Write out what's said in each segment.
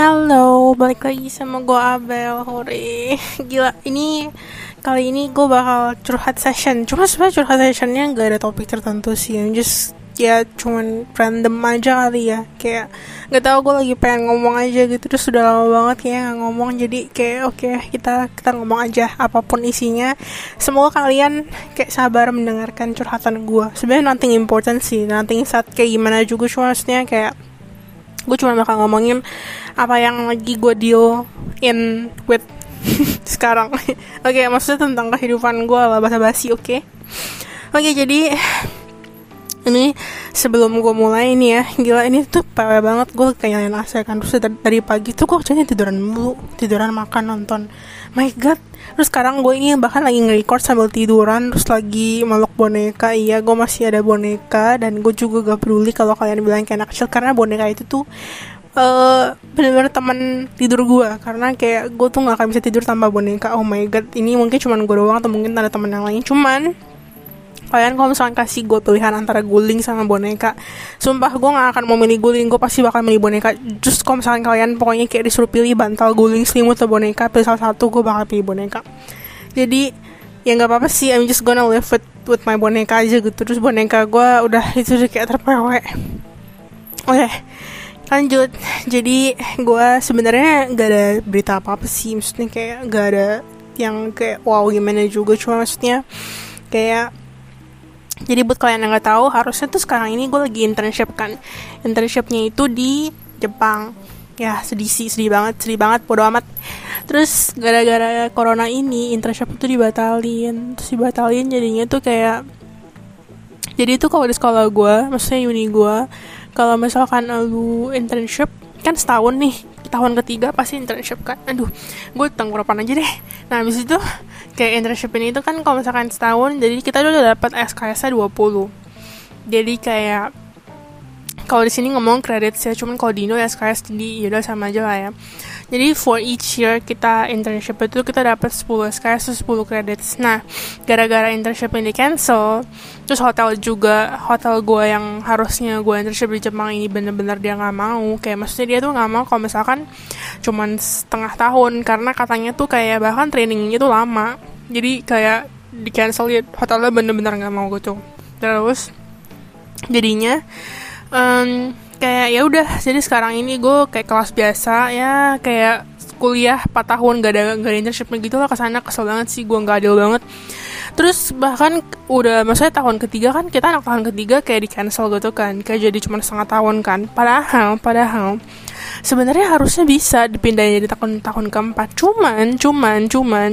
Halo, balik lagi sama gue Abel Hore. Gila, ini kali ini gue bakal curhat session. Cuma sebenernya curhat sessionnya gak ada topik tertentu sih. Yang just ya cuman random aja kali ya. Kayak gak tau gue lagi pengen ngomong aja gitu. Terus sudah lama banget kayak gak ngomong. Jadi kayak oke okay, kita kita ngomong aja apa pun isinya. Semoga kalian kayak sabar mendengarkan curhatan gue Sebenarnya nothing important sih. Nothing saat kayak gimana juga Cuma maksudnya. Kayak gue cuma bakal ngomongin apa yang lagi gue deal in with sekarang oke okay, maksudnya tentang kehidupan gue lah bahasa basi oke okay? oke okay, jadi ini sebelum gue mulai ini ya. Gila ini tuh parah banget. Gue kayak nyalain AC kan. Terus dari pagi tuh gue kerjanya tiduran mulu. Tiduran makan nonton. My god. Terus sekarang gue ini bahkan lagi nge-record sambil tiduran. Terus lagi meluk boneka. Iya gue masih ada boneka. Dan gue juga gak peduli kalau kalian bilang kayak anak kecil. Karena boneka itu tuh uh, bener-bener teman tidur gue karena kayak gue tuh gak akan bisa tidur tanpa boneka. Oh my god. Ini mungkin cuma gue doang atau mungkin ada teman yang lain. Cuman kalian kalau misalnya kasih gue pilihan antara guling sama boneka sumpah gue gak akan mau milih guling. Gue pasti bakal milih boneka. Just kalau misalnya kalian pokoknya kayak disuruh pilih bantal guling selimut atau boneka pilih salah satu gue bakal pilih boneka. Jadi ya nggak apa-apa sih. I'm just gonna live with with my boneka aja gitu. Terus boneka gue udah itu udah kayak terpewe oke okay, lanjut. Jadi gue sebenarnya gak ada berita apa apa sih. Maksudnya kayak gak ada yang kayak wow gimana juga. Cuma maksudnya kayak jadi buat kalian yang nggak tahu harusnya tuh sekarang ini gue lagi internship kan. Internshipnya itu di Jepang. Ya sedih sih sedih banget sedih banget bodo amat. Terus gara-gara corona ini internship itu dibatalin. Terus dibatalin jadinya tuh kayak jadi itu kalau di sekolah gue maksudnya uni gue kalau misalkan lu internship kan setahun nih tahun ketiga pasti internship kan aduh gue tenggorokan aja deh. Nah habis itu kayak internship ini itu kan kalau misalkan setahun jadi kita udah dapat SKS 20 jadi kayak kalau di sini ngomong kredit sih cuman kalau di Indo ya SKS jadi yaudah sama aja lah ya jadi for each year kita internship itu kita dapat 10 SKS 10 credits. Nah, gara-gara internship ini cancel, terus hotel juga hotel gue yang harusnya gue internship di Jepang ini bener-bener dia nggak mau. Kayak maksudnya dia tuh nggak mau kalau misalkan cuman setengah tahun karena katanya tuh kayak bahkan trainingnya tuh lama. Jadi kayak di cancel ya hotelnya bener-bener nggak mau gitu. Terus jadinya um, kayak ya udah jadi sekarang ini gue kayak kelas biasa ya kayak kuliah 4 tahun gak ada gak ada internship gitu lah ke sana kesel banget sih gue nggak adil banget. Terus bahkan udah maksudnya tahun ketiga kan kita anak tahun ketiga kayak di cancel gitu kan kayak jadi cuma setengah tahun kan. Padahal padahal sebenarnya harusnya bisa dipindahin jadi tahun tahun keempat. Cuman cuman cuman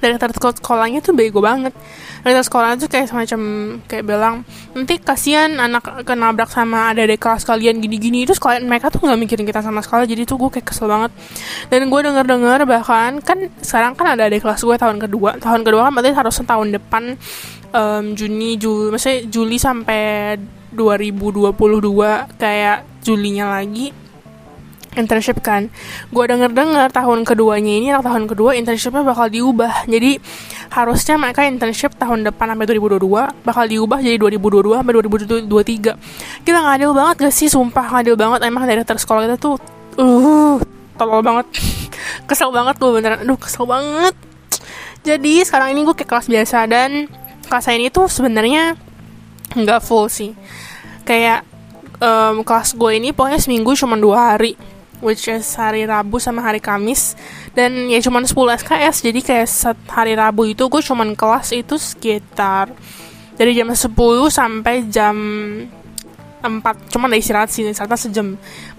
dari sekolahnya tuh bego banget. Dari sekolah tuh kayak semacam kayak bilang nanti kasihan anak kenabrak sama ada adik kelas kalian gini-gini. Terus kalian mereka tuh nggak mikirin kita sama sekali jadi tuh gue kayak kesel banget. Dan gue denger dengar bahkan kan sekarang kan ada adik kelas gue tahun kedua. Tahun kedua kan berarti harusnya tahun depan um, Juni Juli maksudnya Juli sampai 2022 kayak Julinya lagi internship kan. Gue denger dengar tahun keduanya ini atau tahun kedua internshipnya bakal diubah. Jadi harusnya mereka internship tahun depan sampai 2022 bakal diubah jadi 2022 sampai 2023 kita nggak adil banget gak sih? Sumpah nggak adil banget. Emang dari sekolah kita tuh uh tolol banget. Kesel banget gue beneran. Aduh kesel banget. Jadi sekarang ini gue ke kelas biasa dan kelas ini tuh sebenarnya nggak full sih. Kayak um, kelas gue ini pokoknya seminggu cuma dua hari which is hari Rabu sama hari Kamis. Dan ya cuman 10 SKS jadi kayak set hari Rabu itu gue cuman kelas itu sekitar dari jam 10 sampai jam 4 cuman dari istirahat sih istirahatnya sejam.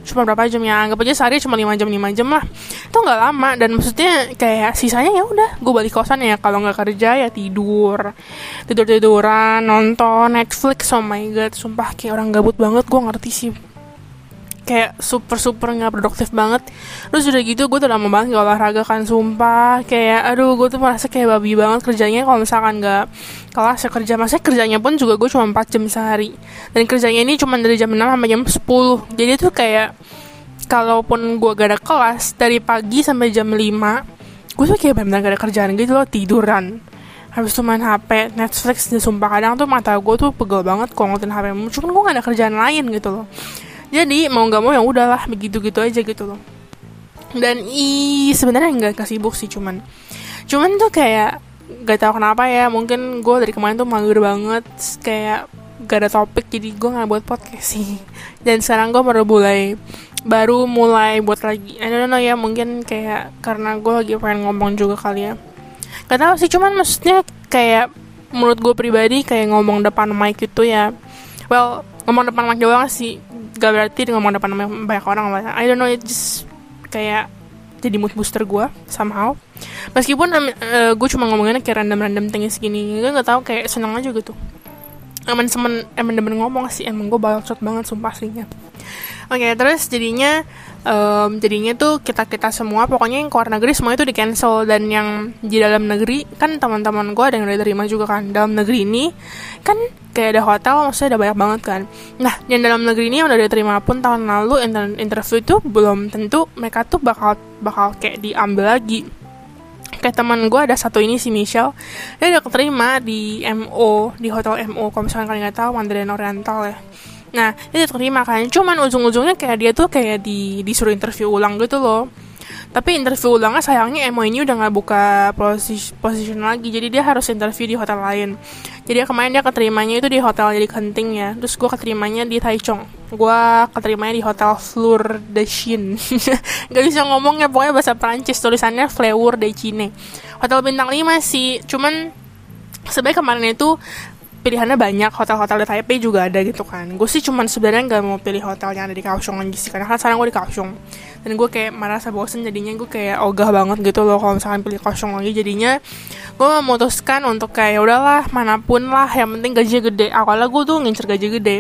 Cuma berapa jam ya? Anggap aja sehari cuma 5 jam 5 jam lah. Itu nggak lama dan maksudnya kayak sisanya ya udah gue balik kosan ya. Kalau nggak kerja ya tidur. Tidur tiduran nonton Netflix. Oh my god sumpah kayak orang gabut banget gue ngerti sih kayak super super nggak produktif banget. Terus udah gitu gue udah lama banget gak olahraga kan sumpah. Kayak aduh gue tuh merasa kayak babi banget kerjanya. Kalau misalkan nggak kelas ya kerja masa kerjanya pun juga gue cuma 4 jam sehari. Dan kerjanya ini cuma dari jam 6 sampai jam 10 jadi tuh kayak kalaupun gue gak ada kelas dari pagi sampai jam 5 gue tuh kayak benar-benar gak ada kerjaan gitu loh tiduran. Habis itu main HP Netflix dan sumpah kadang tuh mata gue tuh pegel banget kalau ngeliatin HP cuman gue gak ada kerjaan lain gitu loh jadi mau nggak mau yang udahlah begitu gitu aja gitu loh. Dan i sebenarnya nggak sibuk sih cuman. Cuman tuh kayak gak tau kenapa ya mungkin gue dari kemarin tuh mager banget kayak gak ada topik jadi gue nggak buat podcast sih. Dan sekarang gue baru mulai baru mulai buat lagi. I don't know ya mungkin kayak karena gue lagi pengen ngomong juga kali ya. Gak tau sih cuman maksudnya kayak menurut gue pribadi kayak ngomong depan mic itu ya. Well ngomong depan mic doang sih gak berarti ngomong depan banyak orang lah I don't know it just kayak jadi mood booster gue somehow. Meskipun uh, gue cuma ngomonginnya kayak random random things gini gue nggak tahu kayak seneng aja gitu. Emang semen emang demen ngomong sih. Emang gue bacot banget sumpah aslinya oke okay, terus jadinya um, jadinya tuh kita kita semua pokoknya yang keluar negeri semua itu di cancel dan yang di dalam negeri kan teman-teman gue ada yang udah terima juga kan. Dalam negeri ini kan kayak ada hotel maksudnya ada banyak banget kan. Nah yang dalam negeri ini yang udah diterima pun tahun lalu interview itu belum tentu mereka tuh bakal bakal kayak diambil lagi. Kayak teman gue ada satu ini si Michelle dia udah keterima di MO di hotel MO kalau misalnya kalian nggak tahu Mandarin Oriental ya Nah, dia terima kan. Cuman ujung-ujungnya kayak dia tuh kayak di disuruh interview ulang gitu loh. Tapi interview ulangnya sayangnya Emo ini udah nggak buka posisi position lagi, jadi dia harus interview di hotel lain. Jadi kemarin dia keterimanya itu di hotel jadi kenting ya. Terus gue keterimanya di Taichung. Gue keterimanya di hotel Fleur de Chine. gak bisa ngomongnya pokoknya bahasa Prancis tulisannya Fleur de Chine. Hotel bintang 5 sih, cuman sebenarnya kemarin itu pilihannya banyak hotel-hotel di Taipei juga ada gitu kan. Gue sih cuman sebenarnya nggak mau pilih hotel yang ada di Kaohsiung lagi sih karena kan sekarang gue di Kaohsiung. Dan gue kayak merasa bosen jadinya gue kayak ogah banget gitu loh kalau misalkan pilih Kaohsiung lagi. Jadinya gue memutuskan untuk kayak ya udahlah mana pun lah yang penting gajinya gede. Awalnya gue tuh ngincer gaji gede.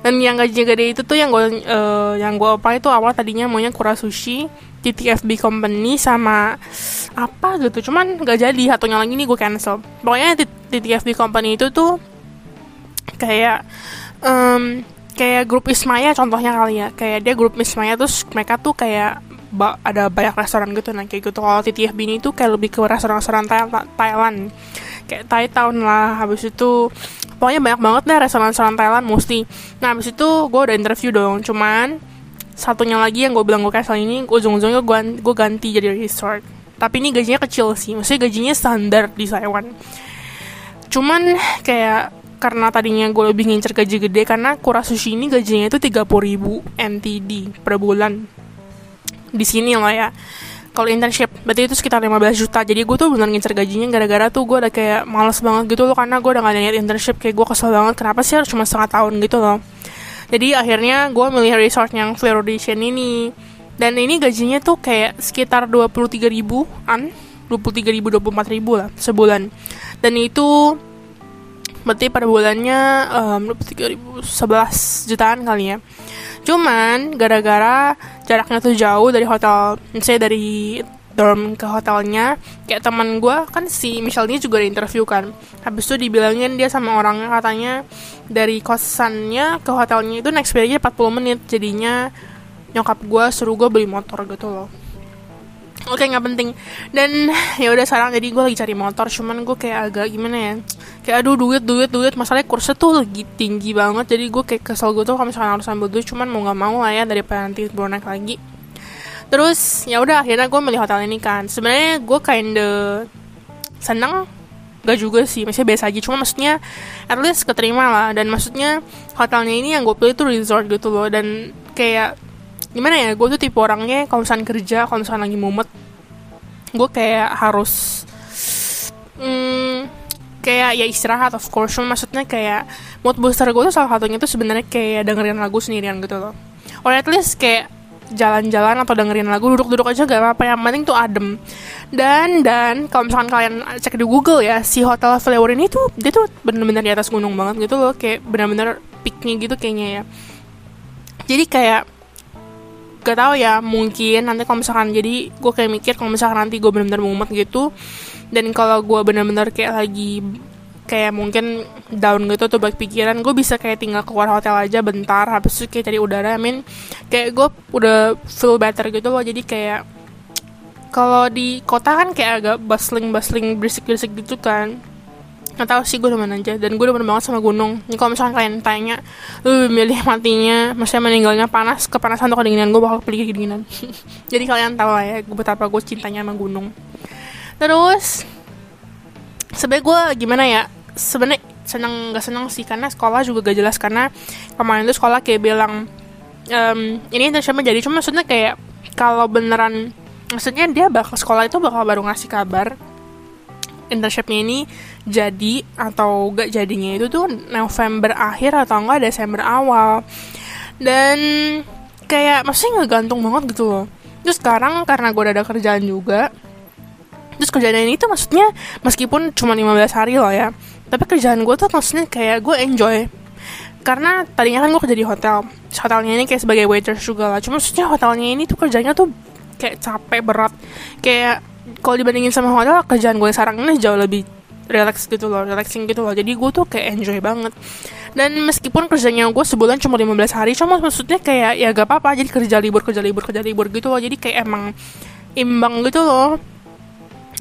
Dan yang gaji gede itu tuh yang gue uh, yang gue apply itu awal tadinya maunya Kura Sushi TTFB Company sama apa gitu. Cuman gak jadi satunya lagi nih gue cancel. Pokoknya TTFB Company itu tuh kayak um, kayak grup Ismaya contohnya kali ya. Kayak dia grup Ismaya terus mereka tuh kayak ba ada banyak restoran gitu. Nah kayak gitu. Kalau TTF Bini itu kayak lebih ke restoran-restoran Thailand. Kayak Thai Town lah. Habis itu pokoknya banyak banget deh restoran-restoran Thailand mesti nah habis itu gue udah interview dong. Cuman satunya lagi yang gue bilang gue cancel ini ujung-ujungnya gue gue ganti jadi resort. Tapi ini gajinya kecil sih. Maksudnya gajinya standar di Taiwan. Cuman kayak karena tadinya gue lebih ngincer gaji gede karena Kura Sushi ini gajinya itu 30 ribu NTD per bulan. Di sini lah ya. Kalau internship berarti itu sekitar 15 juta. Jadi gue tuh bener ngincer gajinya gara-gara tuh gue udah kayak males banget gitu loh karena gue udah gak ada niat internship. Kayak gue kesel banget kenapa sih harus cuma setengah tahun gitu loh. Jadi akhirnya gue milih resort yang Fleur Audition ini. Dan ini gajinya tuh kayak sekitar 23 ribuan 23 ribu 24 ribu lah sebulan. Dan itu berarti pada bulannya um, 11 jutaan kali ya. Cuman gara-gara jaraknya tuh jauh dari hotel misalnya dari dorm ke hotelnya kayak teman gue kan si Michelle ini juga interview kan. Habis itu dibilangin dia sama orangnya katanya dari kosannya ke hotelnya itu next periodnya 40 menit. Jadinya nyokap gue suruh gue beli motor gitu loh oke okay, nggak penting. Dan ya udah sekarang jadi gue lagi cari motor cuman gue kayak agak gimana ya kayak aduh duit duit duit. Masalahnya kursnya tuh lagi tinggi banget jadi gue kayak kesel gue tuh kalau misalnya harus ambil duit cuman mau nggak mau lah ya daripada nanti baru lagi. Terus ya udah akhirnya gue milih hotel ini kan. Sebenarnya gue kinda seneng gak juga sih maksudnya biasa aja. Cuma maksudnya at least keterima lah. Dan maksudnya hotelnya ini yang gue pilih tuh resort gitu loh. Dan kayak gimana ya gue tuh tipe orangnya kalau misalnya kerja kalau misalnya lagi mumet gue kayak harus hmm, kayak ya istirahat of course. Maksudnya kayak mood booster gue tuh salah satunya tuh sebenarnya kayak dengerin lagu sendirian gitu loh. Or at least kayak jalan-jalan atau dengerin lagu duduk-duduk aja gak apa-apa. Yang penting tuh adem. Dan dan kalau misalkan kalian cek di Google ya si hotel Flower ini tuh dia tuh bener-bener di atas gunung banget gitu loh. Kayak bener-bener piknik gitu kayaknya ya. Jadi kayak gak tau ya mungkin nanti kalau misalkan jadi gue kayak mikir kalau misalkan nanti gue benar-benar mumet gitu dan kalau gue benar-benar kayak lagi kayak mungkin down gitu tuh baik pikiran gue bisa kayak tinggal keluar hotel aja bentar habis itu kayak cari udara I mean kayak gue udah feel better gitu loh jadi kayak kalau di kota kan kayak agak bustling bustling berisik berisik gitu kan nggak tahu sih gue demen aja. Dan gue demen banget sama gunung. Ini kalau misalnya kalian tanya lu milih matinya maksudnya meninggalnya panas kepanasan atau kedinginan gue bakal pilih kedinginan. Jadi kalian tahu lah ya betapa gue cintanya sama gunung. Terus sebenernya gue gimana ya sebenarnya seneng gak seneng sih karena sekolah juga gak jelas. Karena kemarin tuh sekolah kayak bilang um, ini internshipnya jadi cuma maksudnya kayak kalau beneran maksudnya dia bakal sekolah itu bakal baru ngasih kabar internshipnya ini jadi atau gak jadinya itu tuh November akhir atau enggak Desember awal. Dan kayak masih nggak gantung banget gitu loh. Terus sekarang karena gue udah ada kerjaan juga terus kerjaan ini tuh maksudnya meskipun cuma 15 hari loh ya tapi kerjaan gue tuh maksudnya kayak gue enjoy. Karena tadinya kan gue kerja di hotel hotelnya ini kayak sebagai waiter juga lah cuma maksudnya hotelnya ini tuh kerjanya tuh kayak capek berat. Kayak kalau dibandingin sama hotel kerjaan gue sekarang ini jauh lebih relax gitu loh relaxing gitu loh. Jadi gue tuh kayak enjoy banget. Dan meskipun kerjanya gue sebulan cuma 15 hari cuma maksudnya kayak ya gak apa-apa. Jadi kerja libur kerja libur kerja libur gitu loh. Jadi kayak emang imbang gitu loh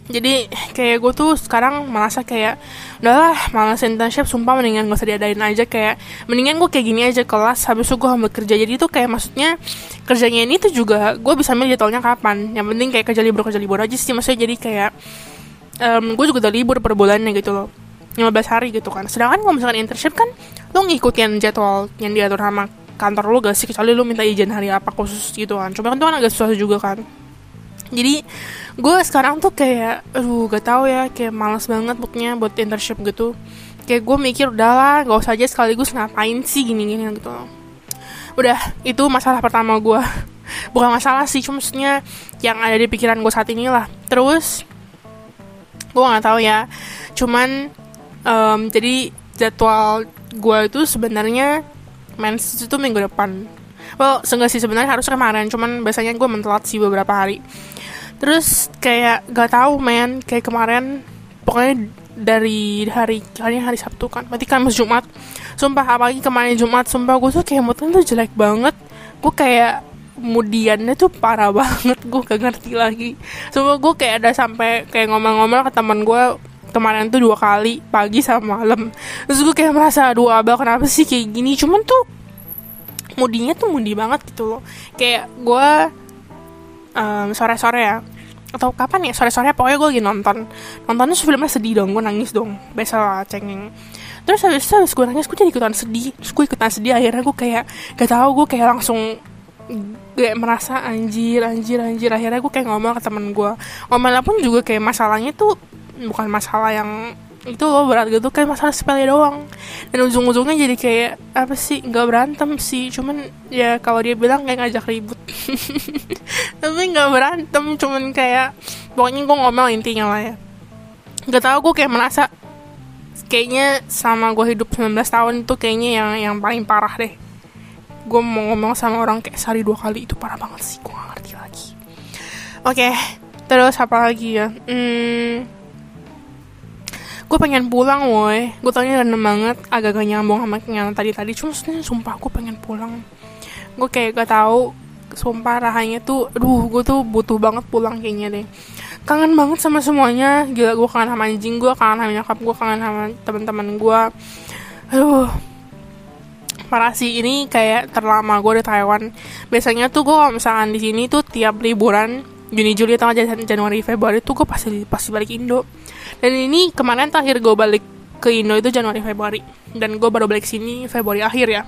jadi kayak gue tuh sekarang merasa kayak udahlah malas internship sumpah mendingan gak usah diadain aja. Kayak mendingan gue kayak gini aja kelas habis itu gue ambil kerja. Jadi itu kayak maksudnya kerjanya ini tuh juga gue bisa milih jadwalnya kapan. Yang penting kayak kerja libur kerja libur aja sih. Maksudnya jadi kayak um, gue juga udah libur per bulannya gitu loh. 15 hari gitu kan. Sedangkan kalau misalkan internship kan lo ngikutin jadwal yang diatur sama kantor lo gak sih? Kecuali lo minta izin hari apa khusus gitu kan. Cuma kan itu kan agak susah juga kan jadi gue sekarang tuh kayak aduh gak tau ya kayak males banget pokoknya buat internship gitu. Kayak gue mikir udahlah gak usah aja sekaligus ngapain sih gini-gini gitu. Udah itu masalah pertama gue bukan masalah sih cuma maksudnya yang ada di pikiran gue saat ini lah terus gue nggak tahu ya cuman um, jadi jadwal gue itu sebenarnya mens itu minggu depan. Well seenggak sih sebenarnya harus kemarin cuman biasanya gue mentelat sih beberapa hari terus kayak gak tahu men. Kayak kemarin pokoknya dari hari hari hari Sabtu kan. Berarti kan Jumat. Sumpah apalagi kemarin Jumat sumpah gue tuh kayak moodnya tuh jelek banget. Gue kayak kemudiannya tuh parah banget. Gue gak ngerti lagi. Sumpah gue kayak ada sampai kayak ngomong-ngomong ke teman gue kemarin tuh dua kali pagi sama malam. Terus gue kayak merasa dua abah kenapa sih kayak gini? Cuman tuh mudinya tuh mudi banget gitu loh. Kayak gue um, sore-sore ya. Atau kapan ya? Sore-sore pokoknya gue lagi nonton. Nontonnya filmnya sedih dong gue nangis dong. Biasa cengeng. Terus habis itu habis gue nangis gue jadi ikutan sedih. Terus gue ikutan sedih akhirnya gue kayak gak tau gue kayak langsung kayak merasa anjir anjir anjir. Akhirnya gue kayak ngomong ke temen gue ngomelnya pun juga kayak masalahnya tuh bukan masalah yang itu loh berat gitu kayak masalah sepele doang. Dan ujung-ujungnya jadi kayak apa sih nggak berantem sih. Cuman ya kalau dia bilang kayak ngajak ribut. Tapi nggak berantem cuman kayak pokoknya gue ngomel intinya lah ya. Nggak tahu gue kayak merasa kayaknya sama gue hidup 19 tahun itu kayaknya yang yang paling parah deh. Gue mau ngomong sama orang kayak sehari dua kali itu parah banget sih gue ngerti lagi. Oke okay, terus apa lagi ya? Hmm, gue pengen pulang woi. Gue tanya random banget. Agak gak nyambung sama yang tadi tadi cuma sumpah gue pengen pulang. Gue kayak gak tahu sumpah rahanya tuh aduh gue tuh butuh banget pulang kayaknya deh. Kangen banget sama semuanya. Gila gue kangen sama anjing gue kangen sama nyokap gue kangen sama teman-teman gue aduh. Parah sih ini kayak terlama gue di Taiwan. Biasanya tuh gue kalau misalkan di sini tuh tiap liburan Juni Juli atau Januari Februari tuh gue pasti pasti balik Indo dan ini kemarin terakhir gue balik ke Indo itu Januari Februari. Dan gue baru balik sini Februari akhir ya.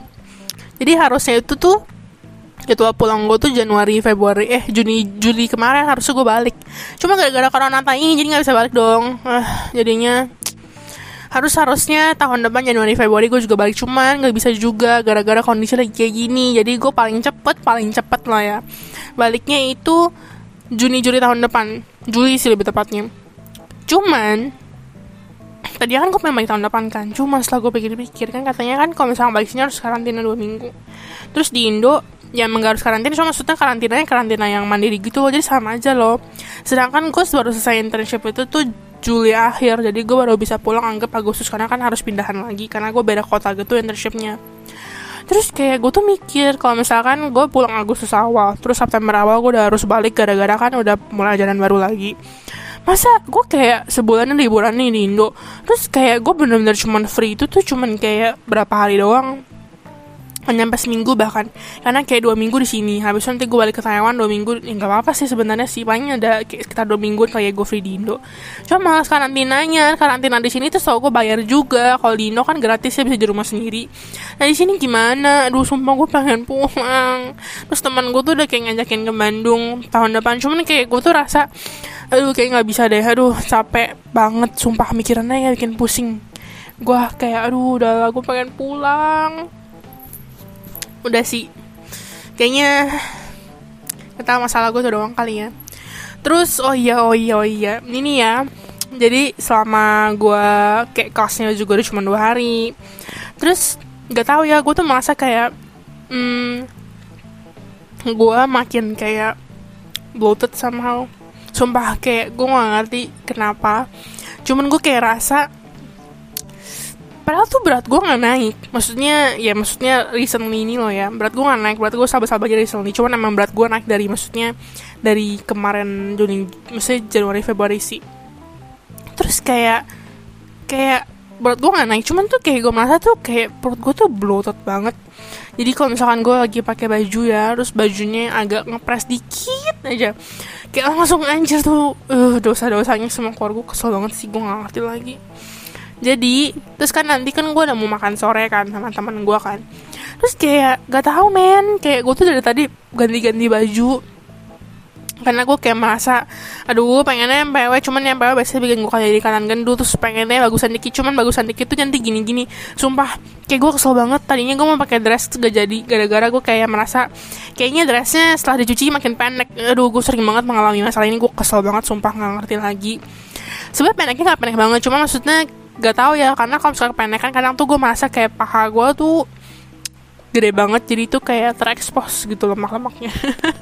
Jadi harusnya itu tuh jadwal pulang gue tuh Januari Februari eh Juni Juli kemarin harusnya gue balik. Cuma gara-gara corona ini jadi nggak bisa balik dong. Uh, jadinya harus harusnya tahun depan Januari Februari gue juga balik. Cuman nggak bisa juga gara-gara kondisi lagi kayak gini. Jadi gue paling cepet paling cepet lah ya. Baliknya itu Juni Juli tahun depan. Juli sih lebih tepatnya cuman tadi kan gue pengen balik tahun depan kan. Cuma setelah gue pikir-pikir kan katanya kan kalau misalnya balik sini harus karantina dua minggu. Terus di Indo ya emang harus karantina cuma maksudnya karantinanya karantina yang mandiri gitu loh. Jadi sama aja loh. Sedangkan gue baru selesai internship itu tuh Juli akhir. Jadi gue baru bisa pulang anggap Agustus karena kan harus pindahan lagi karena gue beda kota gitu internshipnya. Terus kayak gue tuh mikir kalau misalkan gue pulang Agustus awal terus September awal gue udah harus balik gara-gara kan udah mulai jalan baru lagi masa gue kayak sebulan liburan nih di Indo? Terus kayak gue bener-bener cuman free itu tuh cuman kayak berapa hari doang nyampe seminggu bahkan. Karena kayak dua minggu di sini. Habis nanti gue balik ke Taiwan dua minggu. Ya nggak apa-apa sih sebenarnya sih. Paling ada kayak sekitar dua minggu kayak gue free di Indo. Cuma malas karantinanya karantina di sini tuh tau gue bayar juga. Kalau di Indo kan gratis ya bisa di rumah sendiri. Nah di sini gimana? Aduh sumpah gue pengen pulang. Terus teman gue tuh udah kayak ngajakin ke Bandung tahun depan. Cuman kayak gue tuh rasa aduh kayak nggak bisa deh. Aduh capek banget. Sumpah mikirannya ya bikin pusing. Gue kayak aduh udah gue pengen pulang udah sih. Kayaknya kita masalah gue tuh doang kali ya. Terus oh iya oh iya oh iya. Ini ya. Jadi selama gue kayak kelasnya juga udah cuma dua hari. Terus nggak tahu ya gue tuh merasa kayak hmm, gue makin kayak bloated somehow. Sumpah kayak gue gak ngerti kenapa. Cuman gue kayak rasa Padahal tuh berat gue gak naik. Maksudnya ya maksudnya recently ini loh ya. Berat gue gak naik. Berat gue sabar-sabar aja recently. Cuman emang berat gue naik dari maksudnya Dari kemarin Juni Maksudnya Januari Februari sih. Terus kayak Kayak berat gue gak naik. Cuman tuh kayak gue merasa tuh Kayak perut gue tuh bloated banget. Jadi kalau misalkan gue lagi pakai baju ya Terus bajunya agak ngepres dikit aja. Kayak langsung anjir tuh. Uh, Dosa-dosanya semua keluar gue kesel banget sih. Gue gak ngerti lagi jadi terus kan nanti kan gue udah mau makan sore kan sama teman gue kan. Terus kayak gak tahu men. Kayak gue tuh dari tadi ganti-ganti baju. Karena gue kayak merasa aduh pengennya yang PW cuman yang PW biasanya bikin gue kayak di kanan gendut terus pengennya bagusan dikit cuman bagusan dikit tuh nanti gini-gini. Sumpah kayak gue kesel banget. Tadinya gue mau pakai dress gak jadi. Gara-gara gue kayak merasa kayaknya dressnya setelah dicuci makin pendek. Aduh gue sering banget mengalami masalah ini. Gue kesel banget sumpah nggak ngerti lagi. Sebenarnya pendeknya nggak pendek banget cuma maksudnya gak tahu ya karena kalau misalnya kependekan kadang tuh gue merasa kayak paha gue tuh gede banget jadi tuh kayak terekspos gitu lemak-lemaknya.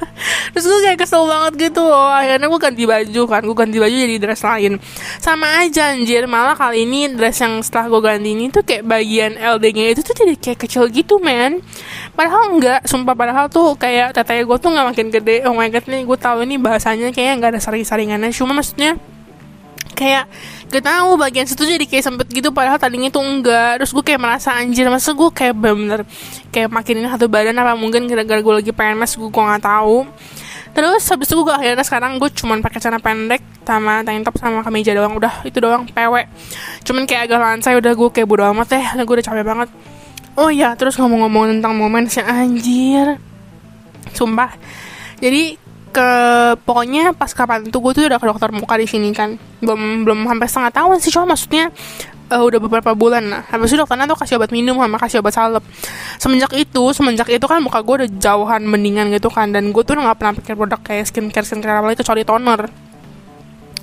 Terus gue kayak kesel banget gitu loh akhirnya gue ganti baju kan gue ganti baju jadi dress lain. Sama aja anjir malah kali ini dress yang setelah gue ganti ini tuh kayak bagian LD-nya itu tuh jadi kayak kecil gitu men. Padahal enggak sumpah padahal tuh kayak tetenya gue tuh nggak makin gede. Oh my god nih gue tahu ini bahasanya kayak nggak ada saring-saringannya cuma maksudnya kayak gak tahu bagian situ jadi kayak sempet gitu padahal tadinya tuh enggak. Terus gue kayak merasa anjir masa gue kayak bener-bener kayak makin ini satu badan apa mungkin gara-gara gue lagi PMS gue gue nggak tahu. Terus habis itu gue akhirnya sekarang gue cuman pakai celana pendek sama tank top sama kemeja doang udah itu doang PW cuman kayak agak lansai udah gue kayak bodo amat deh gue udah capek banget. Oh iya terus ngomong-ngomong tentang momen si anjir. Sumpah. Jadi ke pokoknya pas kapan itu gue tuh udah ke dokter muka di sini kan. Belum belum sampai setengah tahun sih cuma maksudnya uh, udah beberapa bulan. Nah habis itu dokternya tuh kasih obat minum sama kasih obat salep. Semenjak itu semenjak itu kan muka gue udah jauhan mendingan gitu kan dan gue tuh nggak pernah pakai produk kayak skincare skincare itu kecuali toner.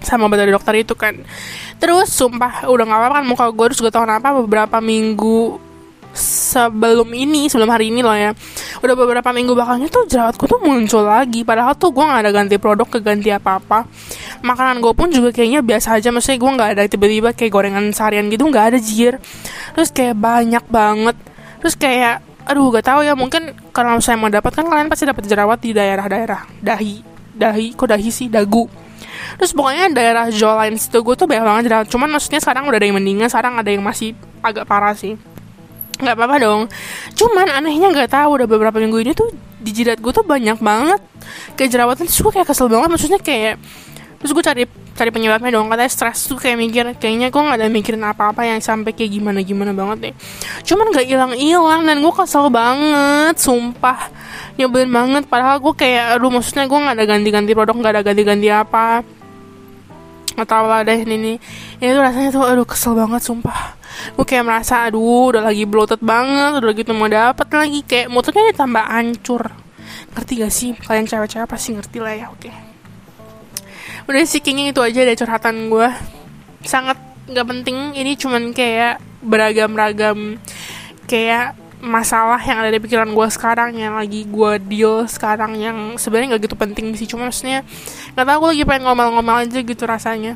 Sama obat dari dokter itu kan. Terus sumpah udah nggak apa-apa kan muka gue terus gak tau kenapa beberapa minggu sebelum ini sebelum hari ini loh ya. Udah beberapa minggu belakangnya tuh jerawatku tuh muncul lagi. Padahal tuh gue nggak ada ganti produk ke ganti apa apa makanan gue pun juga kayaknya biasa aja. Maksudnya gue nggak ada tiba-tiba kayak gorengan seharian gitu nggak ada jir. Terus kayak banyak banget. Terus kayak aduh gak tahu ya. Mungkin karena saya mau dapat kan kalian pasti dapat jerawat di daerah-daerah. Dahi dahi kok dahi sih? Dagu. Terus pokoknya daerah jawline situ gue tuh banyak banget jerawat. Cuman maksudnya sekarang udah ada yang mendingan sekarang ada yang masih agak parah sih nggak apa-apa dong. Cuman anehnya nggak tahu udah beberapa minggu ini tuh di jidat gue tuh banyak banget kayak jerawatan. Terus gue kayak kesel banget maksudnya kayak terus gue cari cari penyebabnya dong. Katanya stres tuh kayak mikir kayaknya gue nggak ada mikirin apa-apa yang sampai kayak gimana gimana banget deh. Cuman nggak hilang hilang dan gue kesel banget sumpah. Nyebelin banget padahal gue kayak aduh maksudnya gue nggak ada ganti-ganti produk nggak ada ganti-ganti apa atau deh ini ini tuh rasanya tuh aduh kesel banget sumpah. Gue kayak merasa aduh udah lagi bloated banget udah gitu mau dapet lagi. Kayak motornya ditambah hancur. Ngerti gak sih? Kalian cewek-cewek pasti ngerti lah ya oke. Okay. udah sih kayaknya itu aja deh curhatan gue sangat nggak penting. Ini cuman kayak beragam-ragam kayak masalah yang ada di pikiran gue sekarang yang lagi gue deal sekarang yang sebenarnya nggak gitu penting sih. Cuma maksudnya nggak tahu gue lagi pengen ngomel-ngomel aja gitu rasanya.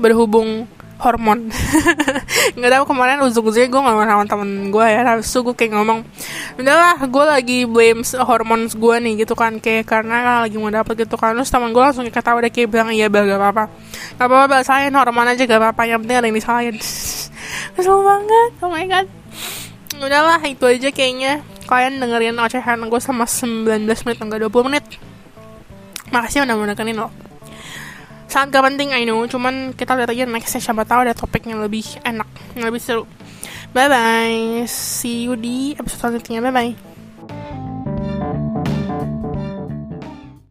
Berhubung hormon. Nggak tahu kemarin ujung-ujungnya gue ngomong sama temen gue ya. Habis itu gue kayak ngomong udahlah gue lagi blame hormon gue nih gitu kan. Kayak karena lagi mau dapet gitu kan. Terus temen gue langsung ketawa deh kayak bilang iya bel gak apa-apa. Gak apa-apa hormon aja gak apa-apa. Yang penting ada yang disalahin. Kesel banget. Oh my god udahlah itu aja kayaknya. Kalian dengerin ocehan gue sama 19 menit enggak 20 menit. Makasih udah dengerin loh sangat gak penting I know. Cuman kita lihat aja nextnya siapa tahu ada topik yang lebih enak yang lebih seru. Bye bye see you di episode selanjutnya. Bye bye